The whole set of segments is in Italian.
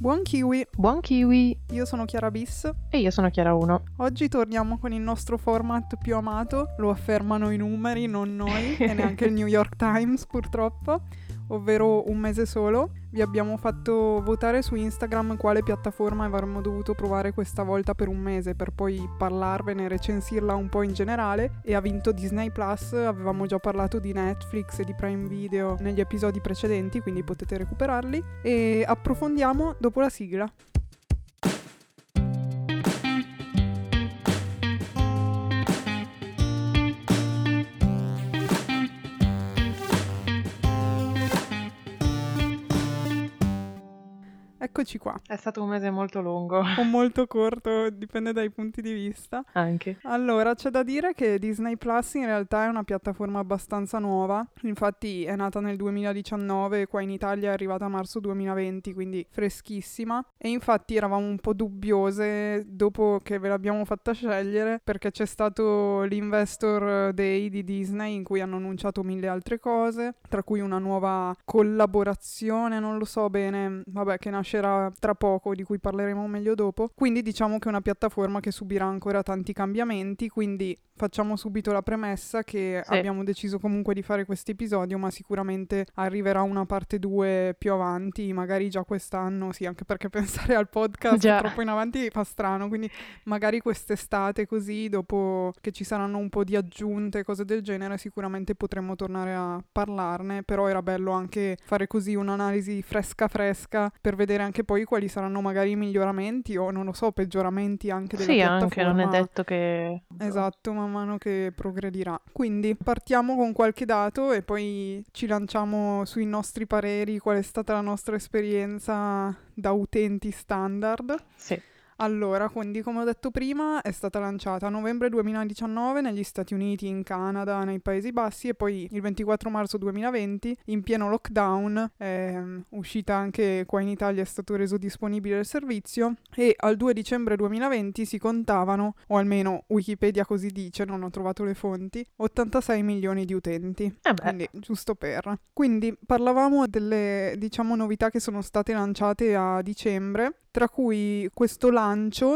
Buon kiwi! Buon kiwi! Io sono Chiara Bis. E io sono Chiara 1. Oggi torniamo con il nostro format più amato, lo affermano i numeri, non noi e neanche il New York Times purtroppo, ovvero un mese solo. Vi abbiamo fatto votare su Instagram quale piattaforma avremmo dovuto provare questa volta per un mese per poi parlarvene recensirla un po' in generale e ha vinto Disney Plus, avevamo già parlato di Netflix e di Prime Video negli episodi precedenti, quindi potete recuperarli e approfondiamo dopo la sigla. Eccoci qua. È stato un mese molto lungo. O molto corto, dipende dai punti di vista. Anche. Allora, c'è da dire che Disney Plus in realtà è una piattaforma abbastanza nuova. Infatti è nata nel 2019 e qua in Italia è arrivata a marzo 2020, quindi freschissima. E infatti eravamo un po' dubbiose dopo che ve l'abbiamo fatta scegliere perché c'è stato l'Investor Day di Disney in cui hanno annunciato mille altre cose, tra cui una nuova collaborazione, non lo so bene, vabbè, che nascerà tra poco, di cui parleremo meglio dopo. Quindi diciamo che è una piattaforma che subirà ancora tanti cambiamenti, quindi facciamo subito la premessa che sì. abbiamo deciso comunque di fare questo episodio, ma sicuramente arriverà una parte 2 più avanti, magari già quest'anno, sì, anche perché pensare al podcast già. troppo in avanti fa strano, quindi magari quest'estate così, dopo che ci saranno un po' di aggiunte, cose del genere, sicuramente potremmo tornare a parlarne, però era bello anche fare così un'analisi fresca fresca per vedere anche poi quali saranno magari i miglioramenti o non lo so, peggioramenti anche della sì, piattaforma. Sì, anche non è detto che... Esatto, man mano che progredirà. Quindi partiamo con qualche dato e poi ci lanciamo sui nostri pareri, qual è stata la nostra esperienza da utenti standard. Sì. Allora, quindi come ho detto prima, è stata lanciata a novembre 2019 negli Stati Uniti, in Canada, nei Paesi Bassi e poi il 24 marzo 2020, in pieno lockdown, è uscita anche qua in Italia, è stato reso disponibile il servizio e al 2 dicembre 2020 si contavano, o almeno Wikipedia così dice, non ho trovato le fonti, 86 milioni di utenti. Eh quindi giusto per. Quindi parlavamo delle, diciamo, novità che sono state lanciate a dicembre tra cui questo lancio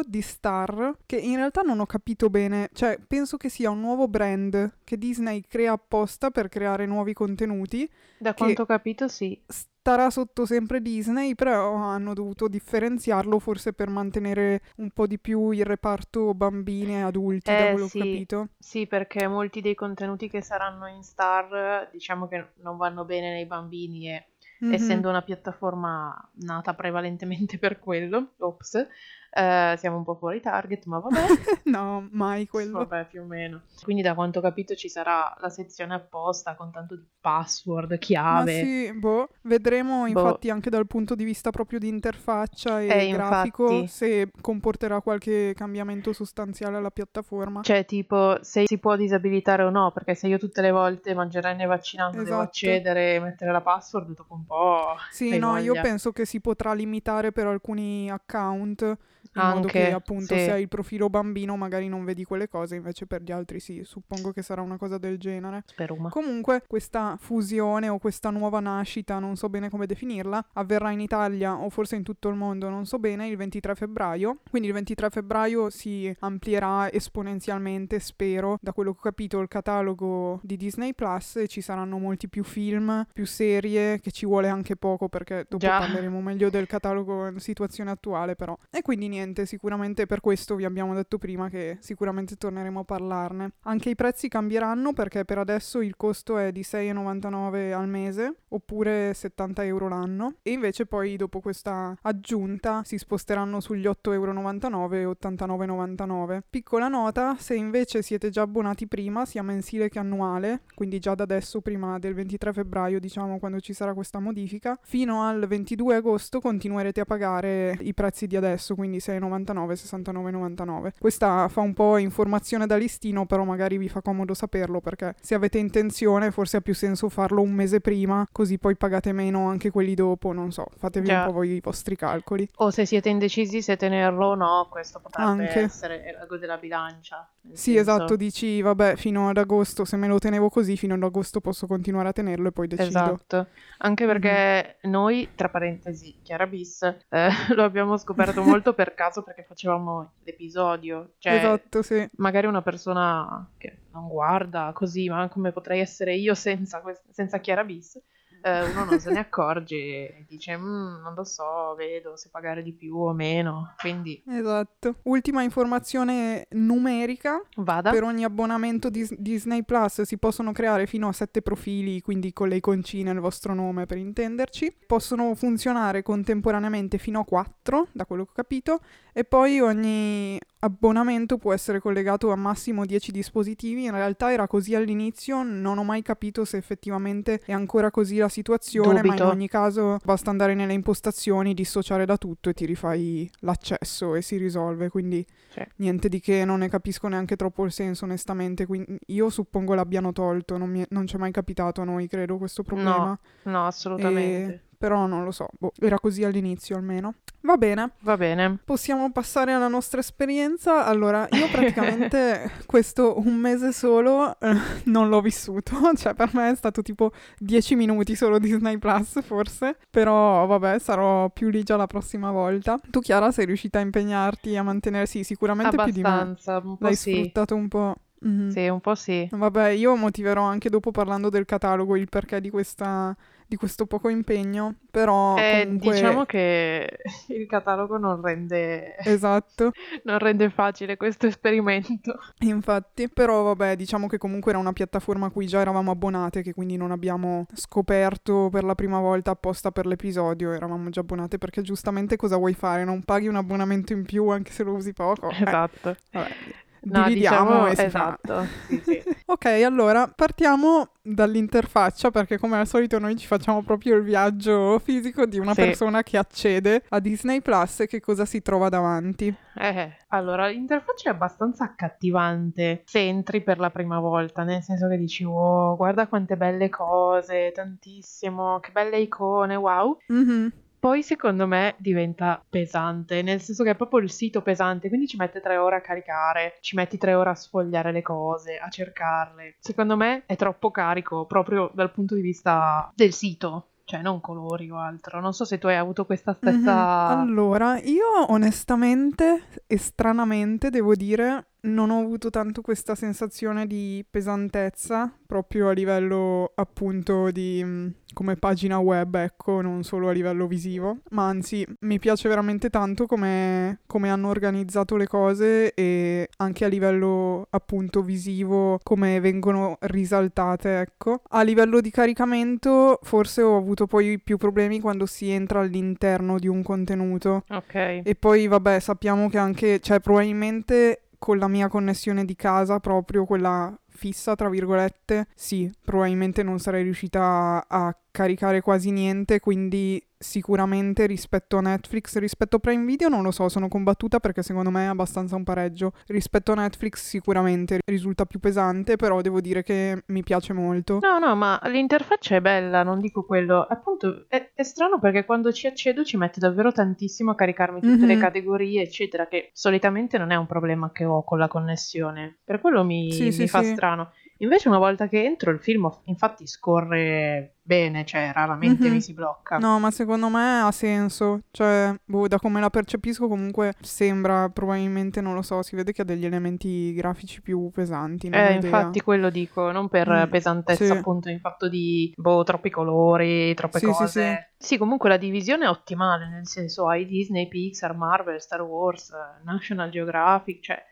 di Star, che in realtà non ho capito bene, cioè penso che sia un nuovo brand che Disney crea apposta per creare nuovi contenuti. Da quanto ho capito sì. Starà sotto sempre Disney, però hanno dovuto differenziarlo forse per mantenere un po' di più il reparto bambini e adulti, eh, da quello sì. ho capito. Sì, perché molti dei contenuti che saranno in Star diciamo che non vanno bene nei bambini e mm-hmm. essendo una piattaforma nata prevalentemente per quello, ops, eh, siamo un po' fuori target, ma vabbè. no, mai quello. Vabbè, più o meno. Quindi da quanto ho capito ci sarà la sezione apposta con tanto di password, chiave. Ma sì, boh, vedremo boh. infatti anche dal punto di vista proprio di interfaccia e eh, grafico infatti. se comporterà qualche cambiamento sostanziale alla piattaforma. Cioè, tipo, se si può disabilitare o no, perché se io tutte le volte mangerenne vaccinando esatto. devo accedere e mettere la password, dopo un po'... Sì, no, voglia. io penso che si potrà limitare per alcuni account in Anche, modo che appunto sì. se hai il profilo bambino magari non vedi quelle cose, invece per gli altri sì, suppongo che sarà una cosa del genere. Spero. Ma. Comunque questa fusione o questa nuova nascita, non so bene come definirla, avverrà in Italia o forse in tutto il mondo, non so bene, il 23 febbraio. Quindi il 23 febbraio si amplierà esponenzialmente, spero, da quello che ho capito, il catalogo di Disney Plus e ci saranno molti più film, più serie, che ci vuole anche poco perché dopo Già. parleremo meglio del catalogo in situazione attuale però. E quindi niente sicuramente per questo vi abbiamo detto prima che sicuramente torneremo a parlarne. Anche i prezzi cambieranno perché per adesso il costo è di 6,99 al mese oppure 70 euro l'anno e invece poi dopo questa aggiunta si sposteranno sugli 8,99 euro e 89,99. Piccola nota, se invece siete già abbonati prima, sia mensile che annuale, quindi già da adesso prima del 23 febbraio diciamo quando ci sarà questa modifica, fino al 22 agosto continuerete a pagare i prezzi di adesso, quindi 6,99, 69,99. Questa fa un po' informazione da listino, però magari vi fa comodo saperlo perché se avete intenzione forse ha più senso farlo un mese prima, così poi pagate meno anche quelli dopo, non so, fatevi Già. un po' voi i vostri calcoli. O se siete indecisi se tenerlo o no, questo potrebbe anche. essere l'ago della bilancia. Sì, senso... esatto, dici vabbè, fino ad agosto, se me lo tenevo così, fino ad agosto posso continuare a tenerlo e poi decido. Esatto, anche perché mm-hmm. noi, tra parentesi, Chiara Bis, eh, lo abbiamo scoperto molto per caso perché facevamo l'episodio. Cioè, esatto, sì. Magari una persona che non guarda così, ma come potrei essere io senza, senza Chiara Bis, eh, uno non se ne accorge e dice mm, non lo so, vedo se pagare di più o meno, quindi... Esatto. Ultima informazione numerica. Vada. Per ogni abbonamento di Disney Plus si possono creare fino a sette profili, quindi con le iconcine al vostro nome per intenderci. Possono funzionare contemporaneamente fino a quattro, da quello che ho capito, e poi ogni abbonamento può essere collegato a massimo 10 dispositivi. In realtà era così all'inizio, non ho mai capito se effettivamente è ancora così la situazione, Dubito. ma in ogni caso basta andare nelle impostazioni, dissociare da tutto e ti rifai l'accesso e si risolve. Quindi sì. niente di che, non ne capisco neanche troppo il senso, onestamente. Quindi io suppongo l'abbiano tolto, non, mi è, non ci è mai capitato a noi, credo, questo problema. No, no assolutamente. E però non lo so, boh, era così all'inizio almeno. Va bene. Va bene. Possiamo passare alla nostra esperienza. Allora, io praticamente questo un mese solo eh, non l'ho vissuto, cioè per me è stato tipo 10 minuti solo Disney Plus forse, però vabbè, sarò più lì già la prossima volta. Tu Chiara sei riuscita a impegnarti a mantenere sì, sicuramente Abbastanza, più di me. L'hai sì. sfruttato un po'. Mm-hmm. Sì, un po' sì. Vabbè, io motiverò anche dopo parlando del catalogo il perché di questa di questo poco impegno, però eh, comunque... diciamo che il catalogo non rende... Esatto. non rende facile questo esperimento. Infatti, però vabbè, diciamo che comunque era una piattaforma a cui già eravamo abbonate, che quindi non abbiamo scoperto per la prima volta apposta per l'episodio, eravamo già abbonate perché giustamente cosa vuoi fare? Non paghi un abbonamento in più anche se lo usi poco? Esatto. Eh. No, dividiamo diciamo, e si esatto. Sì, sì. ok, allora partiamo dall'interfaccia perché come al solito noi ci facciamo proprio il viaggio fisico di una sì. persona che accede a Disney Plus e che cosa si trova davanti. Eh, allora l'interfaccia è abbastanza accattivante se entri per la prima volta, nel senso che dici wow, guarda quante belle cose, tantissimo, che belle icone, wow. Mm-hmm. Poi secondo me diventa pesante, nel senso che è proprio il sito pesante, quindi ci mette tre ore a caricare, ci metti tre ore a sfogliare le cose, a cercarle. Secondo me è troppo carico proprio dal punto di vista del sito cioè non colori o altro. Non so se tu hai avuto questa stessa. Mm-hmm. Allora, io onestamente e stranamente devo dire non ho avuto tanto questa sensazione di pesantezza proprio a livello appunto di mm, come pagina web, ecco, non solo a livello visivo, ma anzi mi piace veramente tanto come, come hanno organizzato le cose e anche a livello appunto visivo come vengono risaltate, ecco. A livello di caricamento forse ho avuto poi più problemi quando si entra all'interno di un contenuto. Ok. E poi vabbè sappiamo che anche, cioè probabilmente con la mia connessione di casa, proprio quella fissa, tra virgolette, sì, probabilmente non sarei riuscita a caricare quasi niente, quindi sicuramente rispetto a Netflix, rispetto a Prime Video non lo so, sono combattuta perché secondo me è abbastanza un pareggio. Rispetto a Netflix sicuramente risulta più pesante, però devo dire che mi piace molto. No, no, ma l'interfaccia è bella, non dico quello. Appunto, è, è strano perché quando ci accedo ci mette davvero tantissimo a caricarmi tutte mm-hmm. le mhm. categorie, eccetera, che solitamente non è un problema che ho con la connessione. Per quello mi, sì, mi sì, fa sì. strano. Invece una volta che entro il film infatti scorre bene, cioè raramente mm-hmm. mi si blocca. No, ma secondo me ha senso, cioè boh, da come la percepisco comunque sembra probabilmente, non lo so, si vede che ha degli elementi grafici più pesanti. Eh, infatti quello dico, non per mm, pesantezza sì. appunto in fatto di boh, troppi colori, troppe sì, cose. Sì, sì. sì, comunque la divisione è ottimale, nel senso hai Disney, Pixar, Marvel, Star Wars, National Geographic, cioè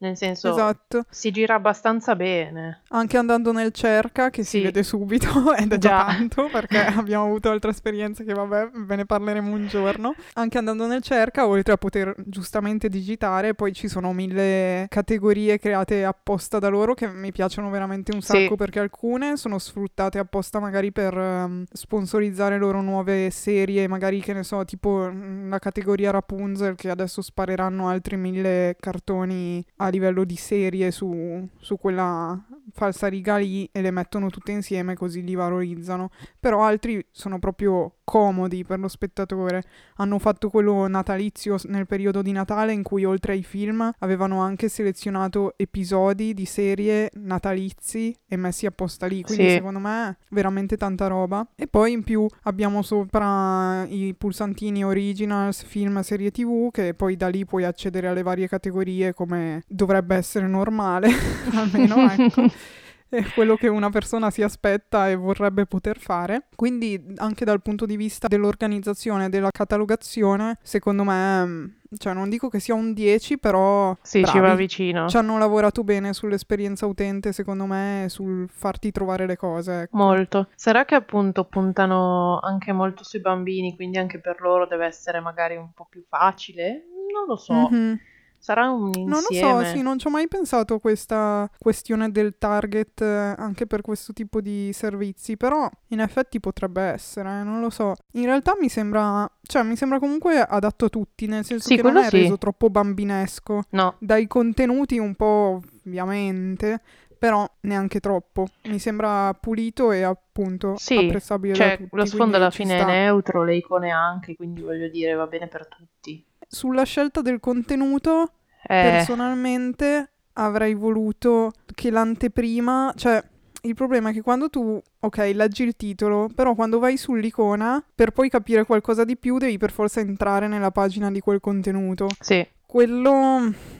nel senso Esatto. si gira abbastanza bene. Anche andando nel cerca, che si Sì. vede subito, ed è già Già. tanto, perché abbiamo avuto altre esperienze che vabbè, ve ne parleremo un giorno. Anche andando nel cerca, oltre a poter giustamente digitare, poi ci sono mille categorie create apposta da loro che mi piacciono veramente un Sì. sacco, perché alcune sono sfruttate apposta magari per ehm, sponsorizzare loro nuove serie, magari che ne so, tipo mm, la categoria Rapunzel, che adesso spareranno altri mille cartoni a livello di serie su, su quella falsariga lì e le mettono tutte insieme così li valorizzano. Però altri sono proprio comodi per lo spettatore. Hanno fatto quello natalizio nel periodo di Natale in cui oltre ai film avevano anche selezionato episodi di serie natalizi e messi apposta lì. Quindi Sì. secondo me veramente tanta roba. E poi in più abbiamo sopra i pulsantini originals, film, serie tv che poi da lì puoi accedere alle varie categorie come dovrebbe essere normale, almeno ecco. È quello che una persona si aspetta e vorrebbe poter fare. Quindi anche dal punto di vista dell'organizzazione e della catalogazione, secondo me, mm, cioè non dico che sia un 10, però Sì, ci bravi. va vicino. Ci hanno lavorato bene sull'esperienza utente, secondo me, sul farti trovare le cose. ecco. Molto. Sarà che appunto puntano anche molto sui bambini, quindi anche per loro deve essere magari un po' più facile? Non lo so. Mhm. Sarà un Non lo insieme. so, sì, non ci ho mai pensato a questa questione del target eh, anche per questo tipo di servizi, però in effetti potrebbe essere, non lo so. In realtà mi sembra, cioè mi sembra comunque adatto a tutti, nel senso Sì, che non è sì. reso troppo bambinesco. No, Dai contenuti un po' ovviamente, però neanche troppo. Mi sembra pulito e appunto Sì, apprezzabile cioè tutti. lo sfondo alla fine è sta. neutro, le icone anche, quindi voglio dire va bene per tutti. Sulla scelta del contenuto Eh, Personalmente avrei voluto che l'anteprima, cioè il problema è che quando tu, ok, leggi il titolo, però quando vai sull'icona, per poi capire qualcosa di più devi per forza entrare nella pagina di quel contenuto. sì, Quello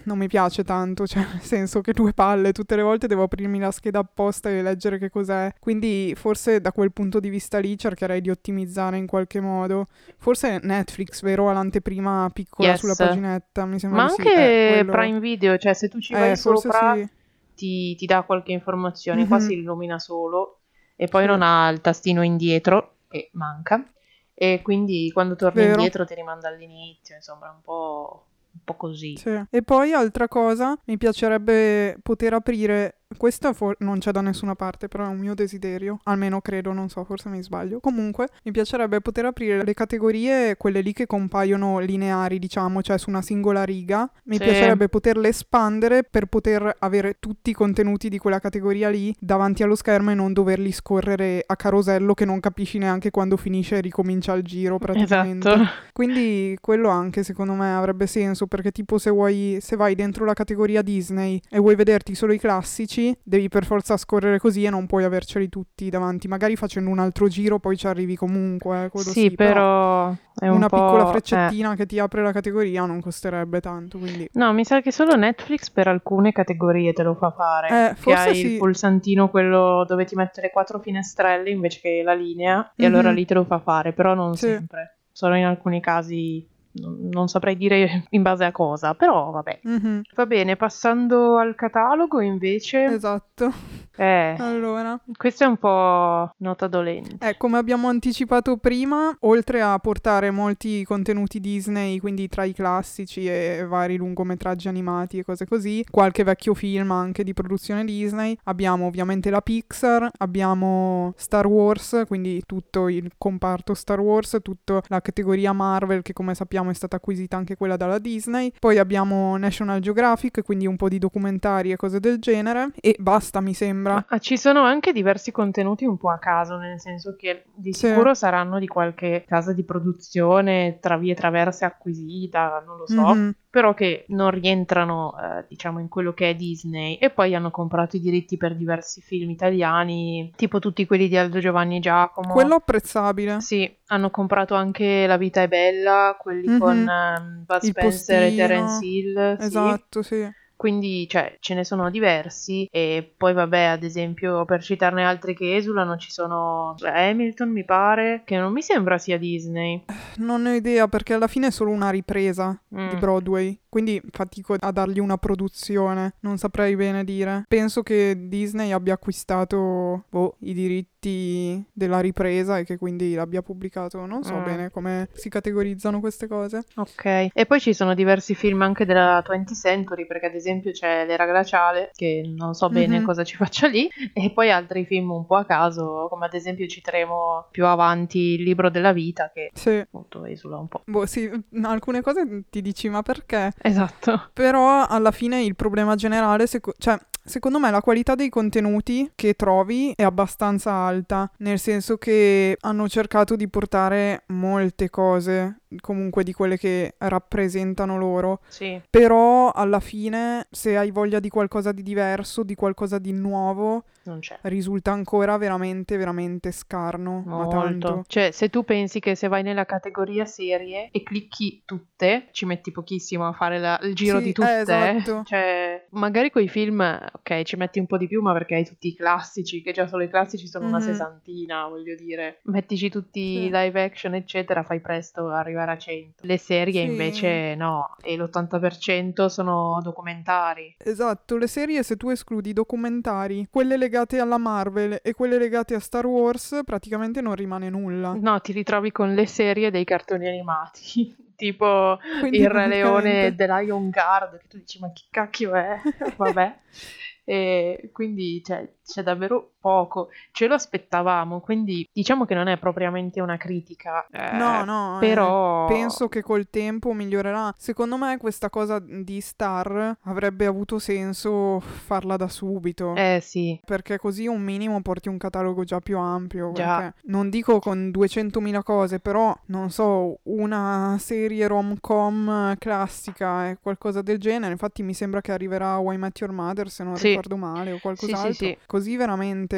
non mi piace tanto, cioè nel senso che due palle, tutte le volte devo aprirmi la scheda apposta e leggere che cos'è. Quindi forse da quel punto di vista lì cercherei di ottimizzare in qualche modo. Forse Netflix, vero? Ha l'anteprima piccola Yes. sulla paginetta, mi sembra ma di sì. anche Eh, quello- Prime Video, cioè se tu ci eh, vai forse sopra sì. ti, ti dà qualche informazione, qua Mhm. si illumina solo e poi Sì. non ha il tastino indietro e manca e quindi quando torni Vero. indietro ti rimanda all'inizio, insomma un po', un po' così. Sì. E poi altra cosa, mi piacerebbe poter aprire. Questa for- non c'è da nessuna parte, però è un mio desiderio. Almeno credo, non so, forse mi sbaglio. Comunque, mi piacerebbe poter aprire le categorie, quelle lì che compaiono lineari, diciamo, cioè su una singola riga. Mi Sì. piacerebbe poterle espandere per poter avere tutti i contenuti di quella categoria lì davanti allo schermo e non doverli scorrere a carosello che non capisci neanche quando finisce e ricomincia il giro praticamente. Esatto. Quindi quello anche secondo me avrebbe senso perché tipo se vuoi se vai dentro la categoria Disney e vuoi vederti solo i classici devi per forza scorrere così e non puoi averceli tutti davanti magari facendo un altro giro poi ci arrivi comunque eh, Sì, sì, però è un una piccola eh. freccettina che ti apre la categoria non costerebbe tanto quindi No, mi sa che solo Netflix per alcune categorie te lo fa fare. Eh, forse hai sì. il pulsantino, quello dove ti mette le quattro finestrelle invece che la linea, e Mhm. allora lì te lo fa fare, però non Sì. sempre. Solo in alcuni casi non, saprei dire in base a cosa, però vabbè. Mhm, Va bene, passando al catalogo invece, esatto eh, allora questo è un po' nota dolente. Eh, come abbiamo anticipato prima, oltre a portare molti contenuti Disney, quindi tra i classici e vari lungometraggi animati e cose così, qualche vecchio film anche di produzione Disney, abbiamo ovviamente la Pixar, abbiamo Star Wars, quindi tutto il comparto Star Wars, tutta la categoria Marvel che come sappiamo è stata acquisita anche quella dalla Disney, poi abbiamo National Geographic, quindi un po' di documentari e cose del genere, e basta mi sembra. Ma ci sono anche diversi contenuti un po' a caso, nel senso che di Sì. sicuro saranno di qualche casa di produzione tra vie traverse acquisita, non lo so, Mhm. però che non rientrano, eh, diciamo, in quello che è Disney. E poi hanno comprato i diritti per diversi film italiani, tipo tutti quelli di Aldo Giovanni e Giacomo. Quello apprezzabile. Sì, hanno comprato anche La vita è bella, quelli Mhm. con ehm, Bud Il Spencer e postino. Terence Hill. sì. Esatto, sì. Quindi, cioè, ce ne sono diversi e poi vabbè, ad esempio, per citarne altri che esulano, ci sono Hamilton, mi pare, che non mi sembra sia Disney. Non ne ho idea perché alla fine è solo una ripresa Mm. di Broadway. Quindi fatico a dargli una produzione, non saprei bene dire. Penso che Disney abbia acquistato boh, i diritti della ripresa e che quindi l'abbia pubblicato, non so mm. bene come si categorizzano queste cose. Ok, e poi ci sono diversi film anche della 20th Century, perché ad esempio c'è L'era glaciale, che non so bene mm-hmm. cosa ci faccia lì, e poi altri film un po' a caso, come ad esempio citeremo più avanti Il libro della vita, che sì. appunto esula un po'. Boh, sì, alcune cose ti dici ma perché? Esatto. Però alla fine il problema generale, seco- cioè Secondo me la qualità dei contenuti che trovi è abbastanza alta, nel senso che hanno cercato di portare molte cose comunque di quelle che rappresentano loro. Sì. Però alla fine, se hai voglia di qualcosa di diverso, di qualcosa di nuovo, risulta ancora veramente, veramente scarno. Molto. Cioè, se tu pensi che se vai nella categoria serie e clicchi tutte, ci metti pochissimo a fare la, il giro sì, di tutte. Eh, esatto. Cioè, magari quei film, ok, ci metti un po' di più, ma perché hai tutti i classici, che già solo i classici sono mm-hmm. una mhm. sessantina, voglio dire. Mettici tutti i sì. live action, eccetera, fai presto arrivare arrivare a 100. Le serie sì. invece no, e l'80% sono documentari. Esatto, le serie se tu escludi i documentari, quelle legate alla Marvel e quelle legate a Star Wars, praticamente non rimane nulla. No, ti ritrovi con le serie dei cartoni animati. tipo Quindi il Re Leone The Lion Guard, che tu dici ma che cacchio è? Vabbè. E quindi cioè, c'è davvero poco. Ce lo aspettavamo, quindi diciamo che non è propriamente una critica. Eh, no, no, eh, però eh, penso che col tempo migliorerà. Secondo me questa cosa di Star avrebbe avuto senso farla da subito. Eh sì. Perché così un minimo porti un catalogo già più ampio. Già. Non dico con 200.000 cose, però non so, una serie rom-com classica e qualcosa del genere. Infatti mi sembra che arriverà Why Met Your Mother, se non sì. ricordo male, o qualcos'altro. Sì, sì, sì così veramente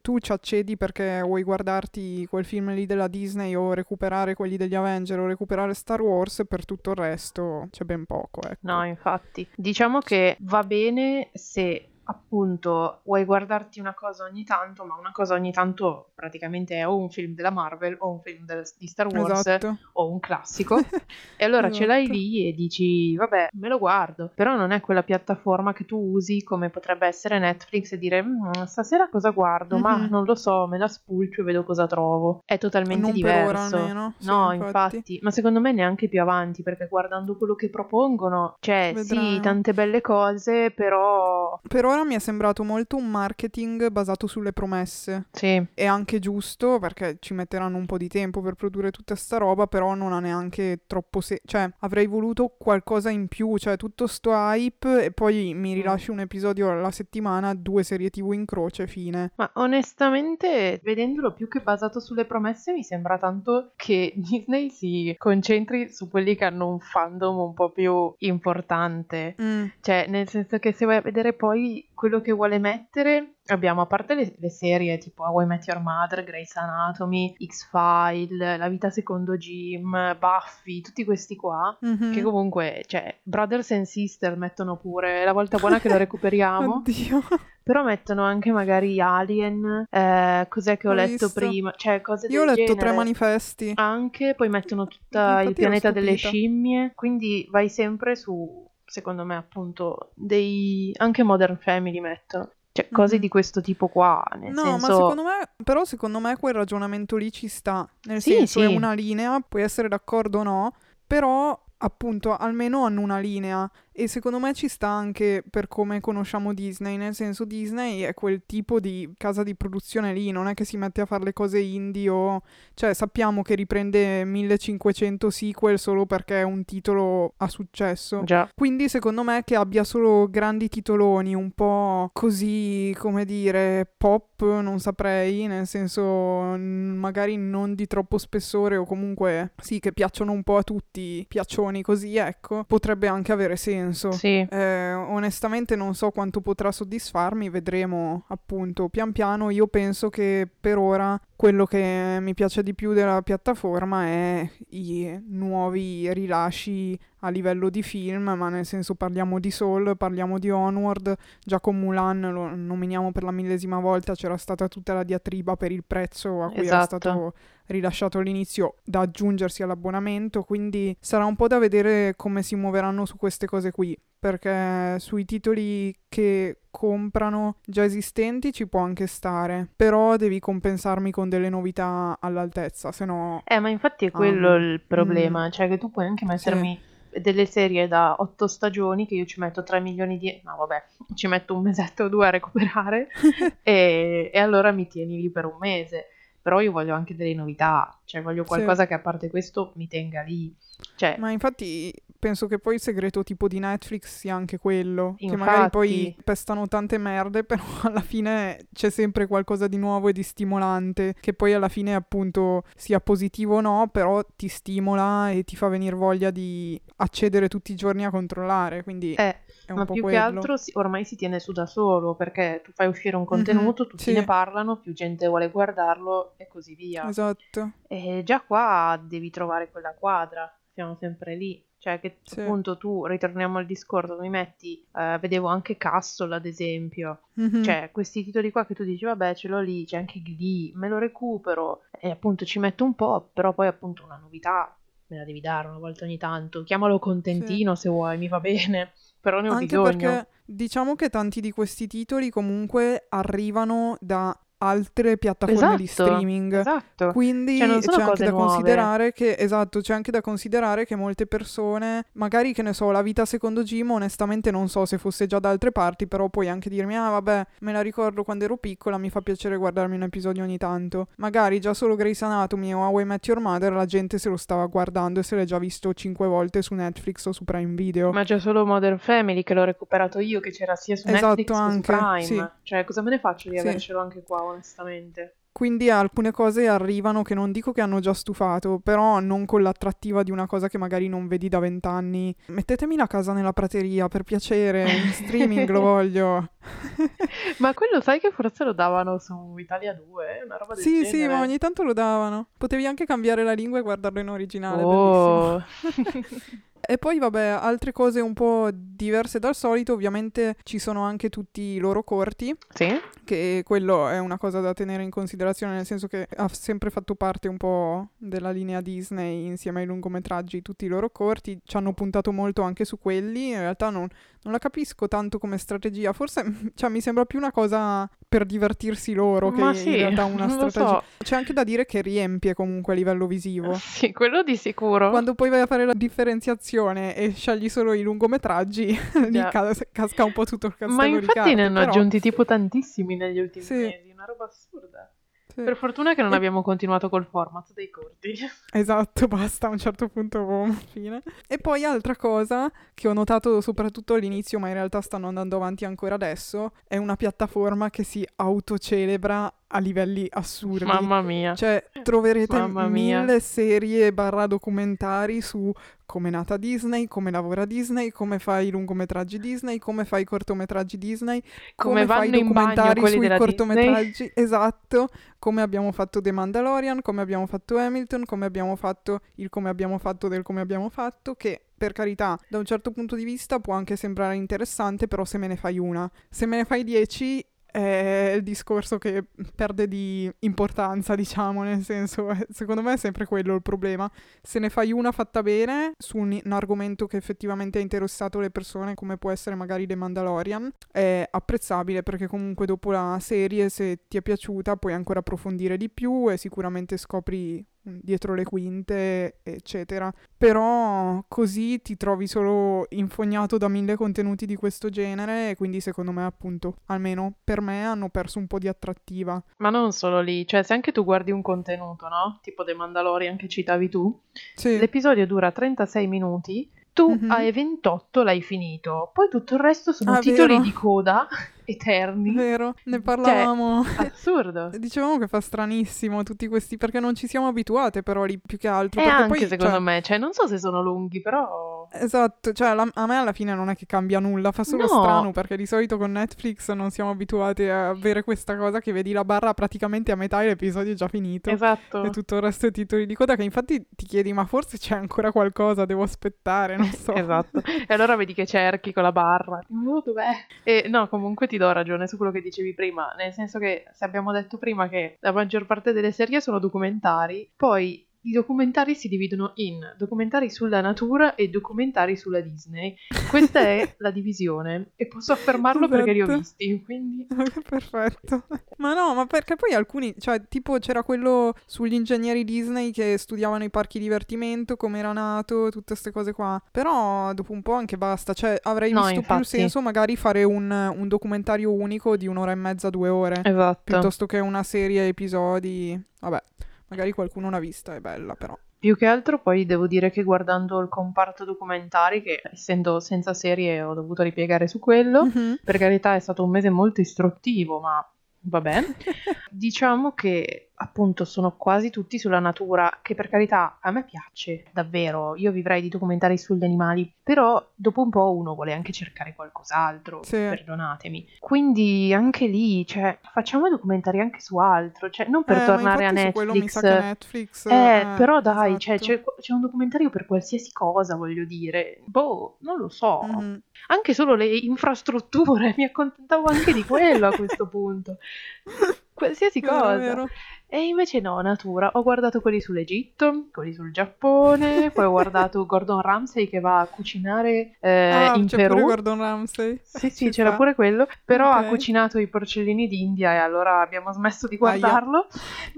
tu ci accedi perché vuoi guardarti quel film lì della Disney o recuperare quelli degli Avenger o recuperare Star Wars, per tutto il resto c'è ben poco. Ecco. No, infatti. Diciamo che va bene se appunto vuoi guardarti una cosa ogni tanto, ma una cosa ogni tanto praticamente è o un film della Marvel o un film del, di Star Wars esatto. o un classico e allora esatto. ce l'hai esatto. lì e dici vabbè me lo guardo, però non è quella piattaforma che tu usi come potrebbe essere Netflix e dire mm, stasera cosa guardo, mm-hmm. ma non lo so, me la spulcio e vedo cosa trovo. È totalmente non diverso. Almeno. no, infatti. infatti. ma secondo me neanche più avanti perché guardando quello che propongono, cioè Vedremo. sì, tante belle cose, però... Per ora mi è sembrato molto un marketing basato sulle promesse. Sì. È anche giusto perché ci metteranno un po' di tempo per produrre tutta sta roba, però non ha neanche troppo se- cioè avrei voluto qualcosa in più, cioè tutto sto hype e poi mi mm. rilasci un episodio alla settimana, due serie TV in croce, fine. Ma onestamente, vedendolo più che basato sulle promesse, mi sembra tanto che Disney si concentri su quelli che hanno un fandom un po' più importante. Mm. Cioè, nel senso che se vai a vedere poi quello che vuole mettere abbiamo a parte le, le serie tipo How I Met Your Mother, Grey's Anatomy, X-File, La vita secondo Jim, Buffy, tutti questi qua mm-hmm. che comunque, cioè, Brothers and Sister mettono pure, la volta buona che lo recuperiamo. Oddio. Però mettono anche magari Alien, eh, cos'è che ho, ho letto visto. prima, cioè cose Io ho letto genere. tre manifesti. Anche, poi mettono tutto il pianeta delle scimmie, quindi vai sempre su secondo me, appunto, dei anche Modern Family mettono. Cioè, cose mm-hmm. di questo tipo qua, nel no, senso... ma secondo me, però secondo me quel ragionamento lì ci sta. Nel sì, senso, sì. è una linea, puoi essere d'accordo o no, però appunto almeno hanno una linea e secondo me ci sta anche per come conosciamo Disney, nel senso Disney è quel tipo di casa di produzione lì, non è che si mette a fare le cose indie o... cioè sappiamo che riprende 1500 sequel solo perché un titolo ha successo. Già. Quindi secondo me che abbia solo grandi titoloni, un po' così, come dire, pop, non saprei, nel senso magari non di troppo spessore o comunque sì che piacciono un po' a tutti, piaccioni così, ecco, potrebbe anche avere senso senso. Sì. Eh, onestamente non so quanto potrà soddisfarmi, vedremo appunto pian piano. Io penso che per ora quello che mi piace di più della piattaforma è i nuovi rilasci a livello di film, ma nel senso parliamo di Soul, parliamo di Onward, già con Mulan lo nominiamo per la millesima volta, c'era stata tutta la diatriba per il prezzo a cui esatto. era stato rilasciato all'inizio da aggiungersi all'abbonamento, quindi sarà un po' da vedere come si muoveranno su queste cose qui, perché sui titoli che comprano già esistenti ci può anche stare, però devi compensarmi con delle novità all'altezza, se no... Eh, ma infatti è quello um, il problema, mm, cioè che tu puoi anche mettermi... Sì delle serie da otto stagioni che io ci metto 3 milioni di... no vabbè, ci metto un mesetto o due a recuperare e, e, allora mi tieni lì per un mese. Però io voglio anche delle novità, cioè voglio qualcosa sì. che a parte questo mi tenga lì. Cioè, Ma infatti penso che poi il segreto tipo di Netflix sia anche quello. Infatti... Che magari poi pestano tante merde, però alla fine c'è sempre qualcosa di nuovo e di stimolante. Che poi alla fine appunto sia positivo o no, però ti stimola e ti fa venire voglia di accedere tutti i giorni a controllare. Quindi eh, è un ma po' più quello. che altro si, ormai si tiene su da solo perché tu fai uscire un contenuto, mm-hmm, tutti sì. ne parlano, più gente vuole guardarlo e così via. Esatto. E già qua devi trovare quella quadra siamo sempre lì. Cioè che sì. appunto tu, ritorniamo al discorso, mi metti, uh, vedevo anche Castle ad esempio, mm-hmm. cioè questi titoli qua che tu dici vabbè ce l'ho lì, c'è anche Glee, me lo recupero e appunto ci metto un po', però poi appunto una novità me la devi dare una volta ogni tanto, chiamalo contentino sì. se vuoi, mi va bene, però ne ho anche bisogno. Perché diciamo che tanti di questi titoli comunque arrivano da altre piattaforme esatto, di streaming. Esatto. Quindi cioè, c'è anche da nuove. considerare che esatto, c'è anche da considerare che molte persone, magari che ne so, la vita secondo Jim, onestamente non so se fosse già da altre parti, però puoi anche dirmi "Ah, vabbè, me la ricordo quando ero piccola, mi fa piacere guardarmi un episodio ogni tanto". Magari già solo Grey's Anatomy o How I Met Your Mother la gente se lo stava guardando e se l'è già visto cinque volte su Netflix o su Prime Video. Ma già solo Modern Family che l'ho recuperato io che c'era sia su esatto, Netflix anche, che su Prime. Sì. Cioè, cosa me ne faccio di sì. avercelo anche qua? Onestamente. Quindi alcune cose arrivano che non dico che hanno già stufato, però non con l'attrattiva di una cosa che magari non vedi da vent'anni. Mettetemi la casa nella prateria, per piacere, in streaming lo voglio. ma quello sai che forse lo davano su Italia 2, una roba del sì, genere. Sì, sì, ma ogni tanto lo davano. Potevi anche cambiare la lingua e guardarlo in originale, oh. E poi, vabbè, altre cose un po' diverse dal solito, ovviamente ci sono anche tutti i loro corti. Sì. Che quello è una cosa da tenere in considerazione, nel senso che ha sempre fatto parte un po' della linea Disney insieme ai lungometraggi, tutti i loro corti. Ci hanno puntato molto anche su quelli. In realtà non, non la capisco tanto come strategia, forse cioè, mi sembra più una cosa per divertirsi loro che sì, in realtà una strategia. So. C'è anche da dire che riempie comunque a livello visivo. Sì, quello di sicuro. Quando poi vai a fare la differenziazione e scegli solo i lungometraggi, lì cas- casca un po' tutto il castello Ma infatti ne hanno però... aggiunti tipo tantissimi negli ultimi sì. mesi, una roba assurda. Sì. Per fortuna che non e... abbiamo continuato col format dei corti. Esatto, basta a un certo punto, boom, fine. E poi altra cosa che ho notato soprattutto all'inizio, ma in realtà stanno andando avanti ancora adesso, è una piattaforma che si autocelebra a livelli assurdi. Mamma mia. Cioè, troverete Mamma mille mia. serie barra documentari su come è nata Disney, come lavora Disney, come fa i lungometraggi Disney, come fa i cortometraggi Disney, come, come fa i documentari sui cortometraggi. Disney. Esatto, come abbiamo fatto The Mandalorian, come abbiamo fatto Hamilton, come abbiamo fatto il come abbiamo fatto del come abbiamo fatto, che per carità, da un certo punto di vista può anche sembrare interessante, però se me ne fai una, se me ne fai dieci è il discorso che perde di importanza, diciamo, nel senso, eh, secondo me è sempre quello il problema. Se ne fai una fatta bene su un, un argomento che effettivamente ha interessato le persone, come può essere magari The Mandalorian, è apprezzabile perché comunque dopo la serie, se ti è piaciuta, puoi ancora approfondire di più e sicuramente scopri dietro le quinte, eccetera. Però così ti trovi solo infognato da mille contenuti di questo genere e quindi secondo me appunto, almeno per me hanno perso un po' di attrattiva. Ma non solo lì, cioè se anche tu guardi un contenuto, no? Tipo The Mandalorian che citavi tu, sì. l'episodio dura 36 minuti tu mm-hmm. hai 28 l'hai finito, poi tutto il resto sono ah, titoli vero. di coda eterni. Vero, ne parlavamo. Cioè, assurdo. Dicevamo che fa stranissimo tutti questi perché non ci siamo abituate però lì più che altro. E perché anche poi, secondo cioè... me, cioè non so se sono lunghi però... Esatto, cioè la- a me alla fine non è che cambia nulla, fa solo No. strano perché di solito con Netflix non siamo abituati a avere questa cosa che vedi la barra praticamente a metà e l'episodio è già finito. Esatto. E tutto il resto è titoli di coda che infatti ti chiedi ma forse c'è ancora qualcosa, devo aspettare, non so. Esatto. E allora vedi che cerchi con la barra. Oh, dov'è? E no, comunque ti do ragione su quello che dicevi prima, nel senso che se abbiamo detto prima che la maggior parte delle serie sono documentari, poi i documentari si dividono in documentari sulla natura e documentari sulla Disney. Questa è la divisione e posso affermarlo perché li ho Esatto. visti, quindi Perfetto. Ma no, ma perché poi alcuni, cioè tipo c'era quello sugli ingegneri Disney che studiavano i parchi divertimento, come era nato, tutte queste cose qua. Però dopo un po' anche basta, cioè avrei No, visto più infatti. senso magari fare un, un documentario unico di un'ora e mezza, due ore, esatto. piuttosto che una serie episodi. Vabbè, magari qualcuno l'ha vista, è bella però. Più che altro poi devo dire che guardando il comparto documentari, che essendo senza serie ho dovuto ripiegare su quello, Mhm. per carità è stato un mese molto istruttivo, ma vabbè. Diciamo che appunto sono quasi tutti sulla natura, che per carità a me piace davvero, io vivrei di documentari sugli animali, però dopo un po' uno vuole anche cercare qualcos'altro, Sì. perdonatemi. Quindi anche lì, cioè, facciamo documentari anche su altro, cioè non per Eh, tornare a su quello mi sa Netflix. che Netflix... Eh, però dai, cioè, esatto. c'è, c'è un documentario per qualsiasi cosa, voglio dire. Boh, non lo so. Mhm. Anche solo le infrastrutture, mi accontentavo anche di quello a questo punto. Qualsiasi Vero, cosa. vero. E invece no, natura. Ho guardato quelli sull'Egitto, quelli sul Giappone, poi ho guardato Gordon Ramsay che va a cucinare eh, ah, in c'è Perù. pure Gordon Ramsay. Sì, sì, Ci c'era sta. pure quello, però ha Ok. cucinato i porcellini d'India e allora abbiamo smesso di guardarlo.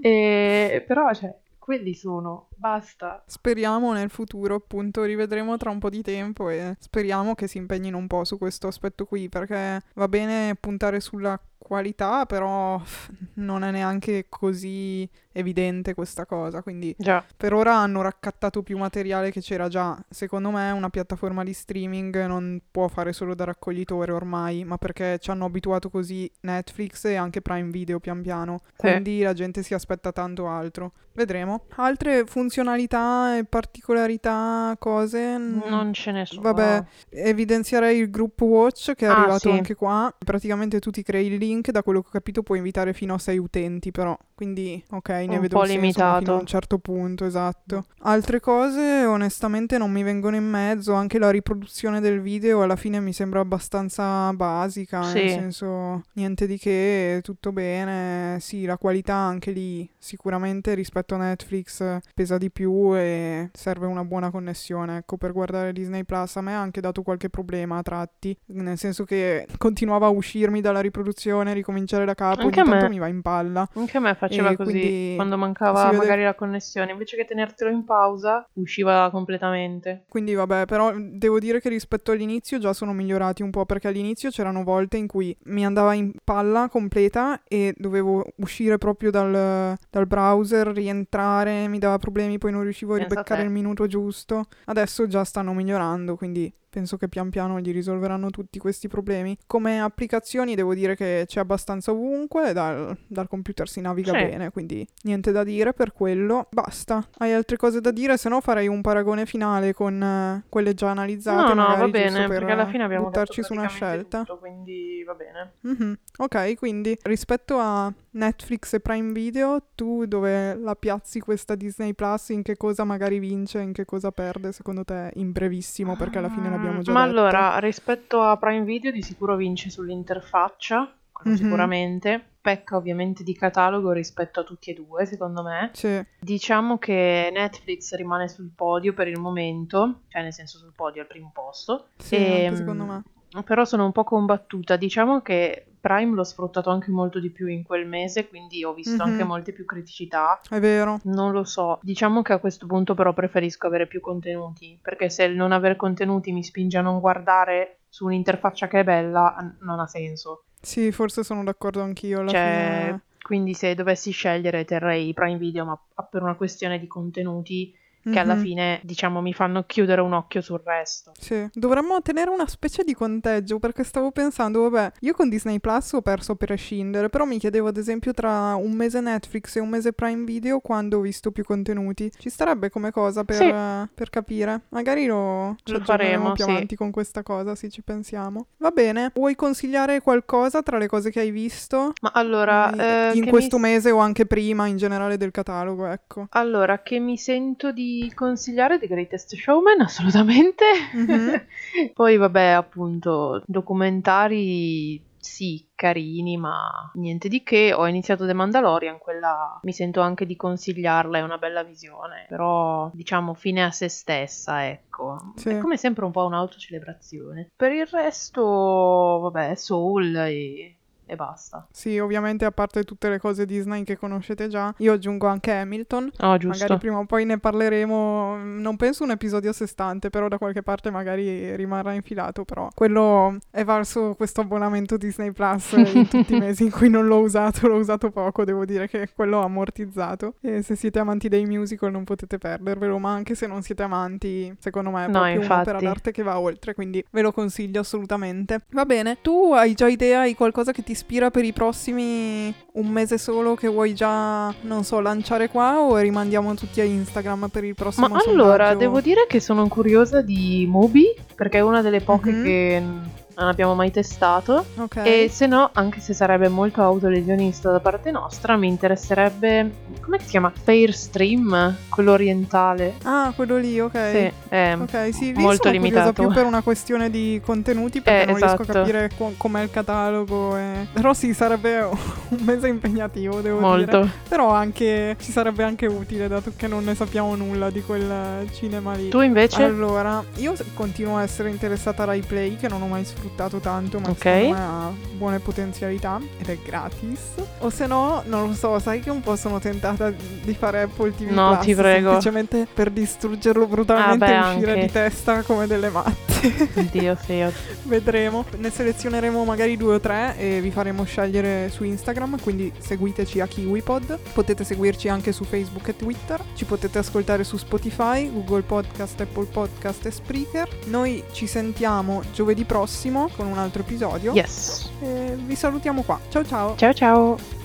E... Però, cioè, quelli sono, basta. Speriamo nel futuro, appunto, rivedremo tra un po' di tempo e speriamo che si impegnino un po' su questo aspetto qui, perché va bene puntare sulla qualità, però non è neanche così evidente questa cosa, quindi Già. per ora hanno raccattato più materiale che c'era già. Secondo me una piattaforma di streaming non può fare solo da raccoglitore ormai, ma perché ci hanno abituato così Netflix e anche Prime Video pian piano. Sì. Quindi la gente si aspetta tanto altro. Vedremo. Altre funzionalità e particolarità, cose? Mm, Non ce ne sono. Vabbè, evidenzierei il group watch che è Ah, arrivato sì. anche qua. Praticamente tu ti crei il link, da quello che ho capito puoi invitare fino a 6 utenti però. Quindi ok, ne Un vedo po' ma limitato. fino a un certo punto, esatto. Altre cose onestamente non mi vengono in mezzo, anche la riproduzione del video alla fine mi sembra abbastanza basica, Sì. nel senso niente di che, tutto bene. Sì, la qualità anche lì sicuramente rispetto a Netflix pesa di più e serve una buona connessione. Ecco, per guardare Disney Plus a me ha anche dato qualche problema a tratti, nel senso che continuava a uscirmi dalla riproduzione, ricominciare da capo, Anche ogni a me. tanto mi va in palla. Anche a me faceva E così quando mancava vede- magari la connessione, invece che tenertelo in pausa, usciva completamente. Quindi vabbè, però devo dire che rispetto all'inizio già sono migliorati un po' perché all'inizio c'erano volte in cui mi andava in palla completa e dovevo uscire proprio dal, dal browser, rientrare, mi dava problemi, poi non riuscivo a ribeccare il minuto giusto. Adesso già stanno migliorando, quindi penso che pian piano gli risolveranno tutti questi problemi. Come applicazioni devo dire che c'è abbastanza ovunque, dal, dal computer si naviga Sì. bene, quindi niente da dire per quello. Basta. Hai altre cose da dire? Se no farei un paragone finale con eh, quelle già analizzate. No, no, va bene, per perché alla fine abbiamo buttarci su una scelta. tutto, quindi va bene. Mhm. Ok, quindi rispetto a Netflix e Prime Video, tu dove la piazzi questa Disney Plus? In che cosa magari vince, in che cosa perde secondo te in brevissimo? Perché alla fine l'abbiamo già Ma detto. allora, rispetto a Prime Video di sicuro vince sull'interfaccia, Mhm. sicuramente. Pecca ovviamente di catalogo rispetto a tutti e due, secondo me. Sì, Diciamo che Netflix rimane sul podio per il momento, cioè nel senso sul podio al primo posto. sì, anche Ehm, secondo me. Però sono un po' combattuta. Diciamo che Prime l'ho sfruttato anche molto di più in quel mese, quindi ho visto Mhm. anche molte più criticità. È vero. Non lo so, diciamo che a questo punto però preferisco avere più contenuti, perché se il non aver contenuti mi spinge a non guardare su un'interfaccia che è bella, non ha senso. Sì, forse sono d'accordo anch'io alla Cioè, fine. quindi se dovessi scegliere terrei Prime Video, ma per una questione di contenuti che alla fine, diciamo, mi fanno chiudere un occhio sul resto. Sì, dovremmo tenere una specie di conteggio perché stavo pensando, vabbè, io con Disney Plus ho perso a prescindere, però mi chiedevo ad esempio tra un mese Netflix e un mese Prime Video quando ho visto più contenuti. Ci starebbe come cosa per, Sì. per capire. Magari lo, Lo faremo, più sì. avanti con questa cosa, se ci pensiamo. Va bene, vuoi consigliare qualcosa tra le cose che hai visto? Ma allora, in- eh, in questo mi... mese o anche prima in generale del catalogo, ecco. Allora, che mi sento di consigliare The Greatest Showman, assolutamente. Mhm. Poi, vabbè, appunto, documentari sì, carini, ma niente di che. Ho iniziato The Mandalorian, quella mi sento anche di consigliarla, è una bella visione, però diciamo fine a se stessa, ecco. Sì. È come sempre un po' un'autocelebrazione. Per il resto, vabbè, Soul e, e basta. Sì, ovviamente a parte tutte le cose Disney che conoscete già, io aggiungo anche Hamilton. Oh, giusto. Magari prima o poi ne parleremo, non penso un episodio a sé stante, però da qualche parte magari rimarrà infilato, però quello è valso questo abbonamento Disney Plus in tutti i mesi in cui non l'ho usato, l'ho usato poco, devo dire che quello ho ammortizzato e se siete amanti dei musical non potete perdervelo, ma anche se non siete amanti, secondo me è No, proprio un'opera infatti. d'arte che va oltre, quindi ve lo consiglio assolutamente. Va bene, tu hai già idea, hai qualcosa che ti ispira per i prossimi un mese solo che vuoi già, non so, lanciare qua o rimandiamo tutti a Instagram per il prossimo Ma allora, sondaggio? devo dire che sono curiosa di Mubi, perché è una delle poche Mhm. che non abbiamo mai testato. Ok. E se no, anche se sarebbe molto autolesionista da parte nostra, mi interesserebbe. Come si chiama? Fairstream, quello orientale. Ah, quello lì, ok. Sì, è Ok, sì, lì molto limitato. più per una questione di contenuti perché Eh, non riesco a esatto. capire co- com'è il catalogo. e- Però sì, sarebbe un mese impegnativo, devo dire. molto. Però anche ci sarebbe anche utile, dato che non ne sappiamo nulla di quel cinema lì. Tu invece? Allora, io continuo a essere interessata a Rai Play, che non ho mai sfruttato tanto, ma Ok. secondo me ha buone potenzialità ed è gratis. O se no, non lo so, sai che un po' sono tentata di fare Apple TV No, Plus, ti prego. semplicemente per distruggerlo brutalmente Ah, e beh, uscire anche. di testa come delle matte. Oddio, sì. Vedremo. Ne selezioneremo magari due o tre e vi faremo scegliere su Instagram, quindi seguiteci a KiwiPod. Potete seguirci anche su Facebook e Twitter. Ci potete ascoltare su Spotify, Google Podcast, Apple Podcast e Spreaker. Noi ci sentiamo giovedì prossimo con un altro episodio. Yes. E vi salutiamo qua. Ciao ciao. Ciao ciao.